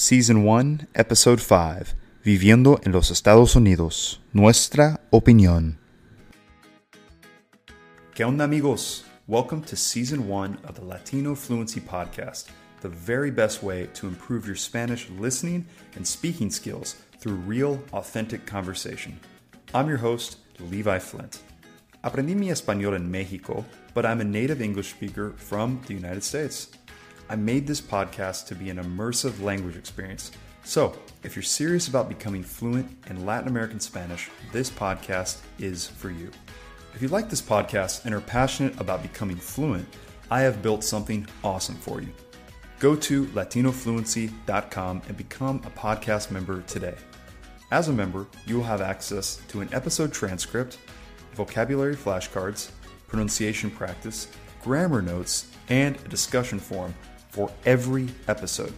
Season 1, Episode 5, Viviendo en los Estados Unidos, nuestra opinión. ¿Qué onda amigos? Welcome to Season 1 of the Latino Fluency Podcast, the very best way to improve your Spanish listening and speaking skills through real, authentic conversation. I'm your host, Levi Flint. Aprendí mi español en Mexico, but I'm a native English speaker from the United States. I made this podcast to be an immersive language experience. So, if you're serious about becoming fluent in Latin American Spanish, this podcast is for you. If you like this podcast and are passionate about becoming fluent, I have built something awesome for you. Go to latinofluency.com and become a podcast member today. As a member, you will have access to an episode transcript, vocabulary flashcards, pronunciation practice, grammar notes, and a discussion forum for every episode.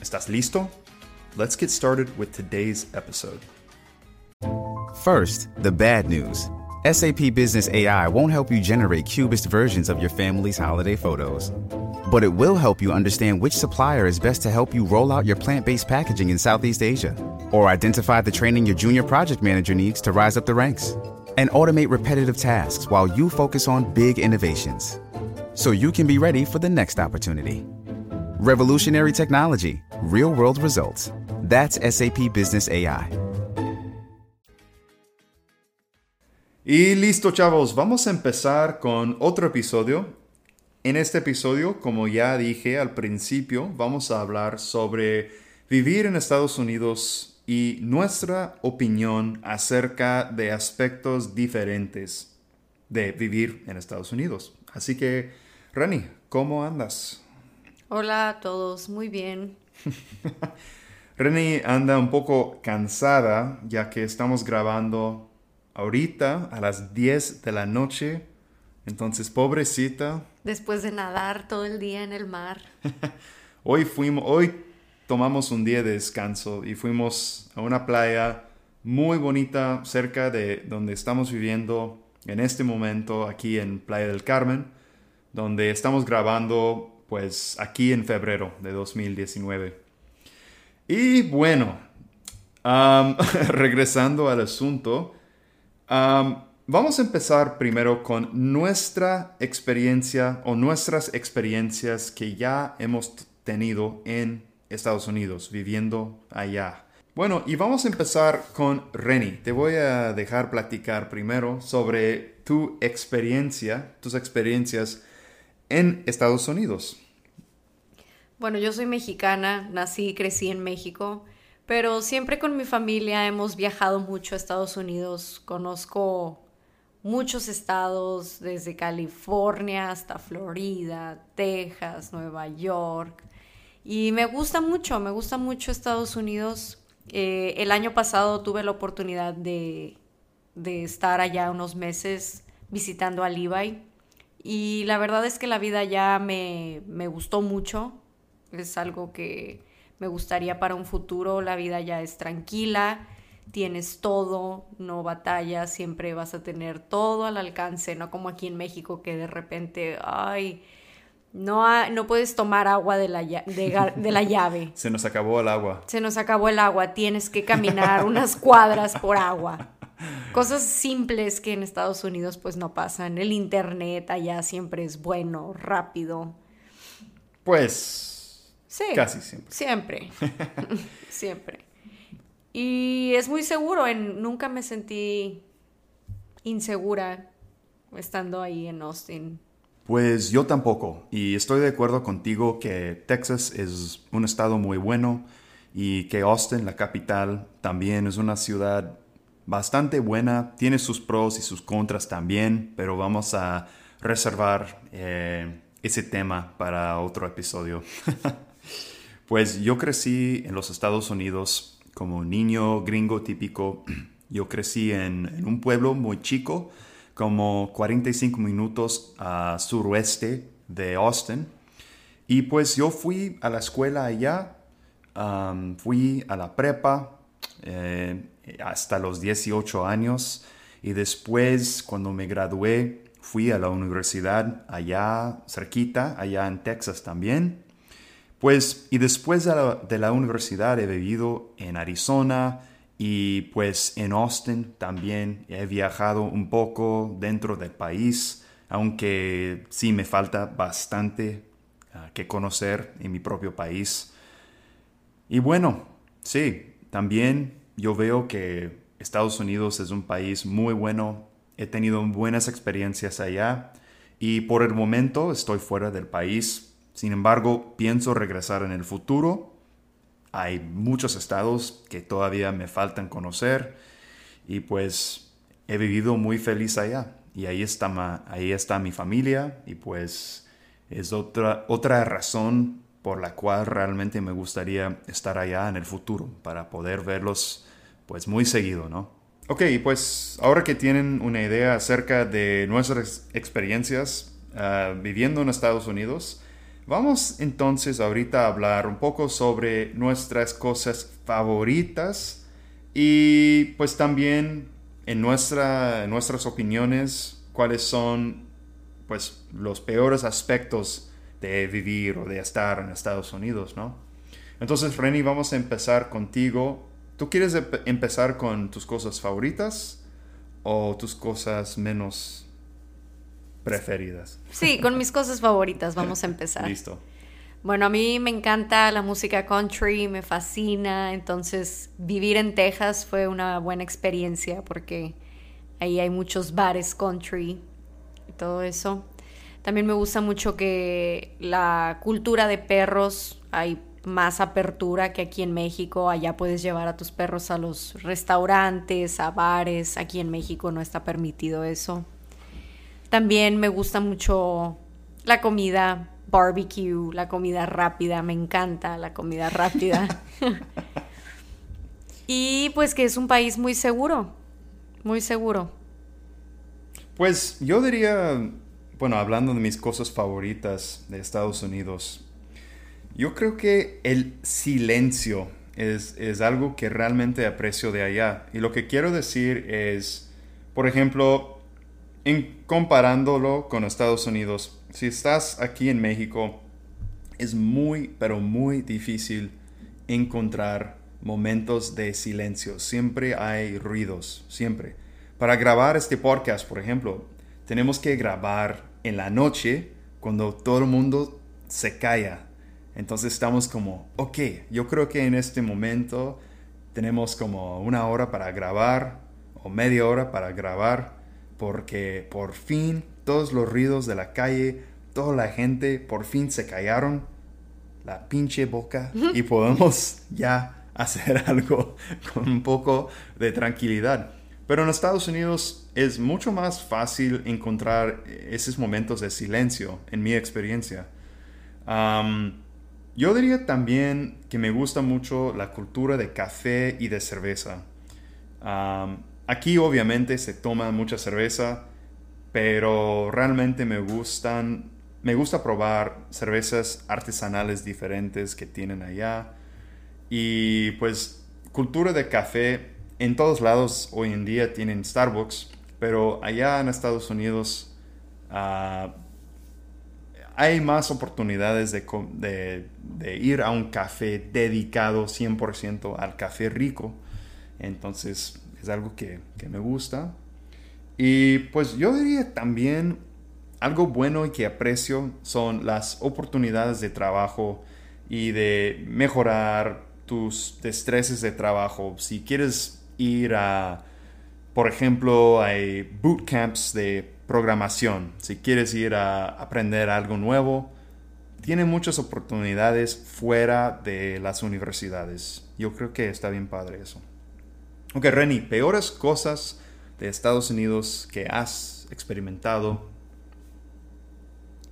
¿Estás listo? Let's get started with today's episode. First, the bad news. SAP Business AI won't help you generate cubist versions of your family's holiday photos. But it will help you understand which supplier is best to help you roll out your plant based packaging in Southeast Asia, or identify the training your junior project manager needs to rise up the ranks, and automate repetitive tasks while you focus on big innovations. So you can be ready for the next opportunity. Revolutionary technology, real world results. That's SAP Business AI. Y listo, chavos, vamos a empezar con otro episodio. En este episodio, como ya dije al principio, vamos a hablar sobre vivir en Estados Unidos y nuestra opinión acerca de aspectos diferentes de vivir en Estados Unidos. Así que, Rani, ¿cómo andas? Hola a todos, muy bien. Reni anda un poco cansada ya que estamos grabando ahorita a las 10 de la noche. Entonces, pobrecita. Después de nadar todo el día en el mar. hoy fuimos, hoy tomamos un día de descanso y fuimos a una playa muy bonita cerca de donde estamos viviendo en este momento aquí en Playa del Carmen, donde estamos grabando pues aquí en febrero de 2019. Y bueno, regresando al asunto, vamos a empezar primero con nuestra experiencia o nuestras experiencias que ya hemos tenido en Estados Unidos, viviendo allá. Bueno, y vamos a empezar con Reni. Te voy a dejar platicar primero sobre tu experiencia, tus experiencias en Estados Unidos. Bueno, yo soy mexicana, nací y crecí en México, pero siempre con mi familia hemos viajado mucho a Estados Unidos. Conozco muchos estados, desde California hasta Florida, Texas, Nueva York. Y me gusta mucho, me gusta mucho Estados Unidos. Eh, el año pasado tuve la oportunidad de, de estar allá unos meses visitando a Levi. Y la verdad es que la vida allá me, me gustó mucho es algo que me gustaría para un futuro. La vida ya es tranquila, tienes todo, no batallas, siempre vas a tener todo al alcance, no como aquí en México que de repente, ay, no, no puedes tomar agua de la, de la llave. Se nos acabó el agua. Se nos acabó el agua, tienes que caminar unas cuadras por agua. Cosas simples que en Estados Unidos pues no pasan. El internet allá siempre es bueno, rápido. Pues Sí. Casi siempre. Siempre. siempre. Y es muy seguro. En, nunca me sentí insegura estando ahí en Austin. Pues yo tampoco. Y estoy de acuerdo contigo que Texas es un estado muy bueno y que Austin, la capital, también es una ciudad bastante buena. Tiene sus pros y sus contras también, pero vamos a reservar eh, ese tema para otro episodio. Pues yo crecí en los Estados Unidos como niño gringo típico. Yo crecí en, un pueblo muy chico, como 45 minutos a suroeste de Austin. Y pues yo fui a la escuela allá, fui a la prepa eh, hasta los 18 años y después cuando me gradué fui a la universidad allá cerquita, allá en Texas también Pues, y después de la, de la universidad he vivido en Arizona y pues en Austin también he viajado un poco dentro del país, aunque sí me falta bastante ah, que conocer en mi propio país. Y bueno, sí, también yo veo que Estados Unidos es un país muy bueno, he tenido buenas experiencias allá y por el momento estoy fuera del país. Sin embargo, pienso regresar en el futuro. Hay muchos estados que todavía me faltan conocer y pues he vivido muy feliz allá y ahí está, ahí está mi familia y pues es otra, otra razón por la cual realmente me gustaría estar allá en el futuro para poder verlos pues muy seguido, ¿no? Ok, pues ahora que tienen una idea acerca de nuestras experiencias ah, viviendo en Estados Unidos, vamos entonces ahorita a hablar un poco sobre nuestras cosas favoritas y pues también en, nuestra, nuestras opiniones cuáles son pues los peores aspectos de vivir o de estar en Estados Unidos, ¿no? Entonces, Reni, vamos a empezar contigo ¿Tú quieres empezar con tus cosas favoritas o tus cosas menos preferidas? Sí, con mis cosas favoritas vamos a empezar. Listo. Bueno, a mí me encanta la música country, me fascina, entonces vivir en Texas fue una buena experiencia porque ahí hay muchos bares country y todo eso. También me gusta mucho que la cultura de perros, hay más apertura que aquí en México. Allá puedes llevar a tus perros a los restaurantes, a bares. Aquí en México no está permitido eso. También me gusta mucho la comida barbecue, la comida rápida. Me encanta la comida rápida. y pues que es un país muy seguro, muy seguro. Pues yo diría, bueno, hablando de mis cosas favoritas de Estados Unidos, yo creo que el silencio es, algo que realmente aprecio de allá. Y lo que quiero decir es, por ejemplo, en comparándolo con Estados Unidos, si estás aquí en México, es muy, pero muy difícil encontrar momentos de silencio. Siempre hay ruidos, siempre. Para grabar este podcast, por ejemplo, tenemos que grabar en la noche cuando todo el mundo se calla entonces estamos como, ok, yo creo que en este momento tenemos como una hora para grabar o media hora para grabar porque por fin todos los ruidos de la calle, toda la gente por fin se callaron la pinche boca y podemos ya hacer algo con un poco de tranquilidad. Pero en Estados Unidos es mucho más fácil encontrar esos momentos de silencio, en mi experiencia. Yo diría también que me gusta mucho la cultura de café y de cerveza. Aquí obviamente se toma mucha cerveza, pero realmente me gustan, me gusta probar cervezas artesanales diferentes que tienen allá. Y pues cultura de café, en todos lados hoy en día tienen Starbucks, pero allá en Estados Unidos ah, hay más oportunidades de, ir a un café dedicado 100% al café rico. Entonces es algo que, me gusta. Y pues yo diría también algo bueno y que aprecio son las oportunidades de trabajo y de mejorar tus destreces de trabajo. Si quieres ir a, por ejemplo, hay bootcamps de programación, si quieres ir a aprender algo nuevo, tiene muchas oportunidades fuera de las universidades. Yo creo que está bien padre eso. Ok, Reni, peores cosas de Estados Unidos que has experimentado.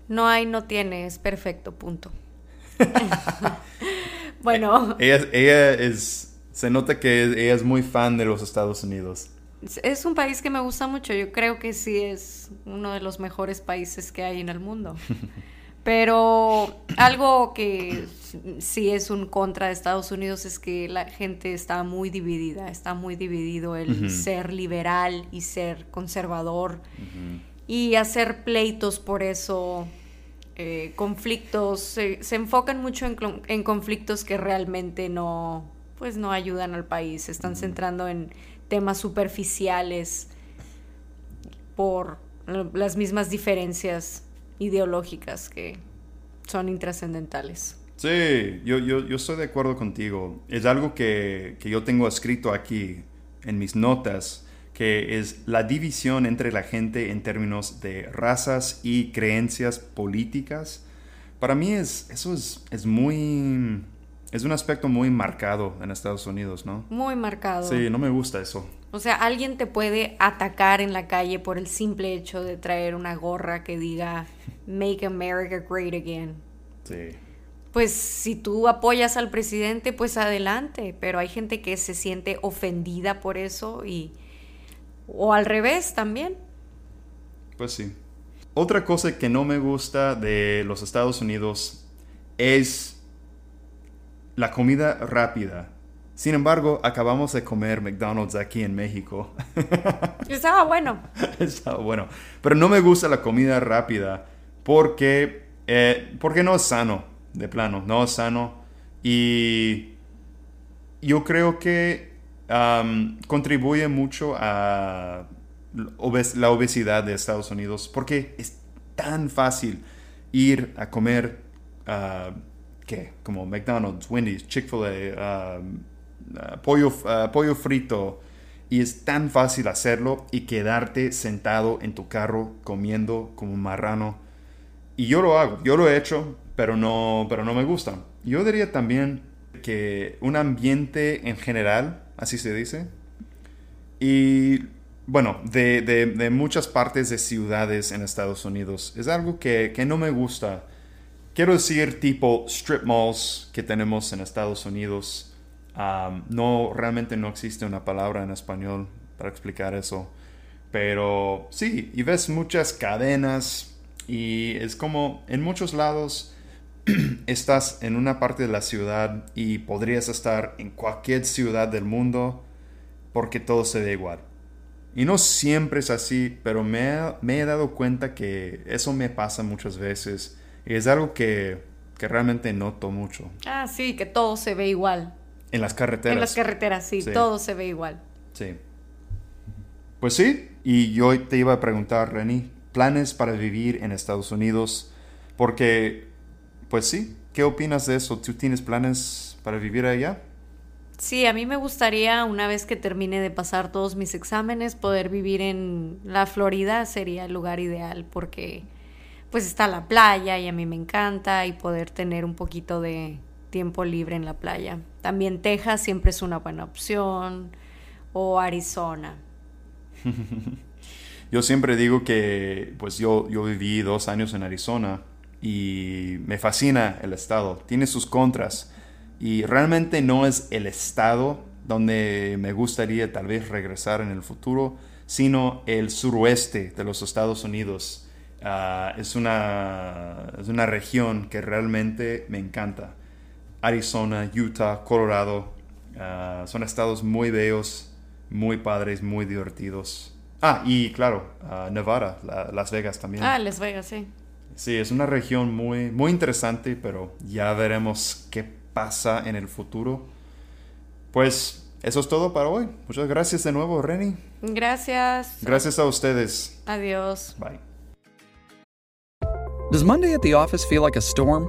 No hay, no tiene, es perfecto, punto. bueno. Ella, ella es, se nota que ella es muy fan de los Estados Unidos. Es un país que me gusta mucho. Yo creo que sí es uno de los mejores países que hay en el mundo. Pero algo que sí es un contra de Estados Unidos es que la gente está muy dividida, está muy dividido el ser liberal y ser conservador. Y hacer pleitos por eso eh, conflictos, se, enfocan mucho en, en, conflictos que realmente no, pues no ayudan al país, se están centrando en temas superficiales por las mismas diferencias ideológicas que son intrascendentales. Sí, yo, yo, yo, estoy de acuerdo contigo. Es algo que, que, yo tengo escrito aquí en mis notas, que es la división entre la gente en términos de razas y creencias políticas. Para mí es, eso es, es muy... Es un aspecto muy marcado en Estados Unidos, ¿no? Muy marcado. Sí, no me gusta eso. O sea, alguien te puede atacar en la calle por el simple hecho de traer una gorra que diga Make America Great Again. Sí pues si tú apoyas al presidente, pues adelante, pero hay gente que se siente ofendida por eso y o al revés también. Pues sí. Otra cosa que no me gusta de los Estados Unidos es la comida rápida. Sin embargo, acabamos de comer McDonald's aquí en México. Estaba bueno. Estaba bueno. Pero no me gusta la comida rápida porque, eh, porque no es sano de plano, no sano. Y yo creo que contribuye mucho a la obesidad de Estados Unidos porque es tan fácil ir a comer, uh, ¿qué? Como McDonald's, Wendy's, Chick-fil-A, pollo, pollo frito. Y es tan fácil hacerlo y quedarte sentado en tu carro comiendo como un marrano. Y yo lo hago, yo lo he hecho, pero no, pero no me gusta. Yo diría también que un ambiente en general, así se dice, y bueno, de, de, muchas partes de ciudades en Estados Unidos, es algo que, que no me gusta. Quiero decir tipo strip malls que tenemos en Estados Unidos. No, realmente no existe una palabra en español para explicar eso. Pero sí, y ves muchas cadenas y es como en muchos lados estás en una parte de la ciudad y podrías estar en cualquier ciudad del mundo porque todo se ve igual. Y no siempre es así, pero me, he dado cuenta que eso me pasa muchas veces. Y es algo que, realmente noto mucho. Ah, sí, que todo se ve igual. En las carreteras. En las carreteras, sí, todo se ve igual. Sí. Pues sí, y yo te iba a preguntar, Reni, planes para vivir en Estados Unidos, porque pues sí, ¿qué opinas de eso? ¿Tú tienes planes para vivir allá? Sí, a mí me gustaría, una vez que termine de pasar todos mis exámenes, poder vivir en la Florida sería el lugar ideal porque pues está la playa y a mí me encanta y poder tener un poquito de tiempo libre en la playa. También Texas siempre es una buena opción o Arizona. yo siempre digo que pues yo, yo viví dos años en Arizona y me fascina el estado. Tiene sus contras y realmente no es el estado donde me gustaría tal vez regresar en el futuro, sino el suroeste de los Estados Unidos. Ah, es, una, es una región que realmente me encanta. Arizona, Utah, Colorado, ah, son estados muy bellos, muy padres, muy divertidos. Ah, y claro, ah, Nevada, Las Vegas también. Ah, Las Vegas, sí. Sí, es una región muy, muy interesante, pero ya veremos qué pasa en el futuro. Pues eso es todo para hoy. Muchas gracias de nuevo, Reni. Gracias. Gracias a ustedes. Adiós. Bye. Does Monday at the office feel like a storm?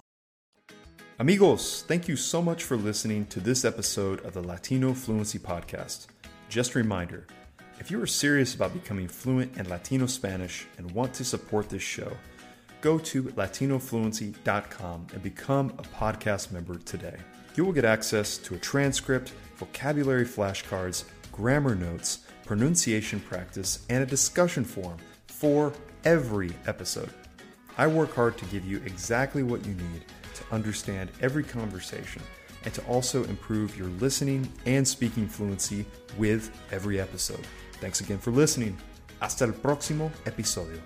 Amigos, thank you so much for listening to this episode of the Latino Fluency Podcast. Just a reminder if you are serious about becoming fluent in Latino Spanish and want to support this show, go to latinofluency.com and become a podcast member today. You will get access to a transcript, vocabulary flashcards, grammar notes, pronunciation practice, and a discussion forum for every episode. I work hard to give you exactly what you need to understand every conversation and to also improve your listening and speaking fluency with every episode. Thanks again for listening. Hasta el próximo episodio.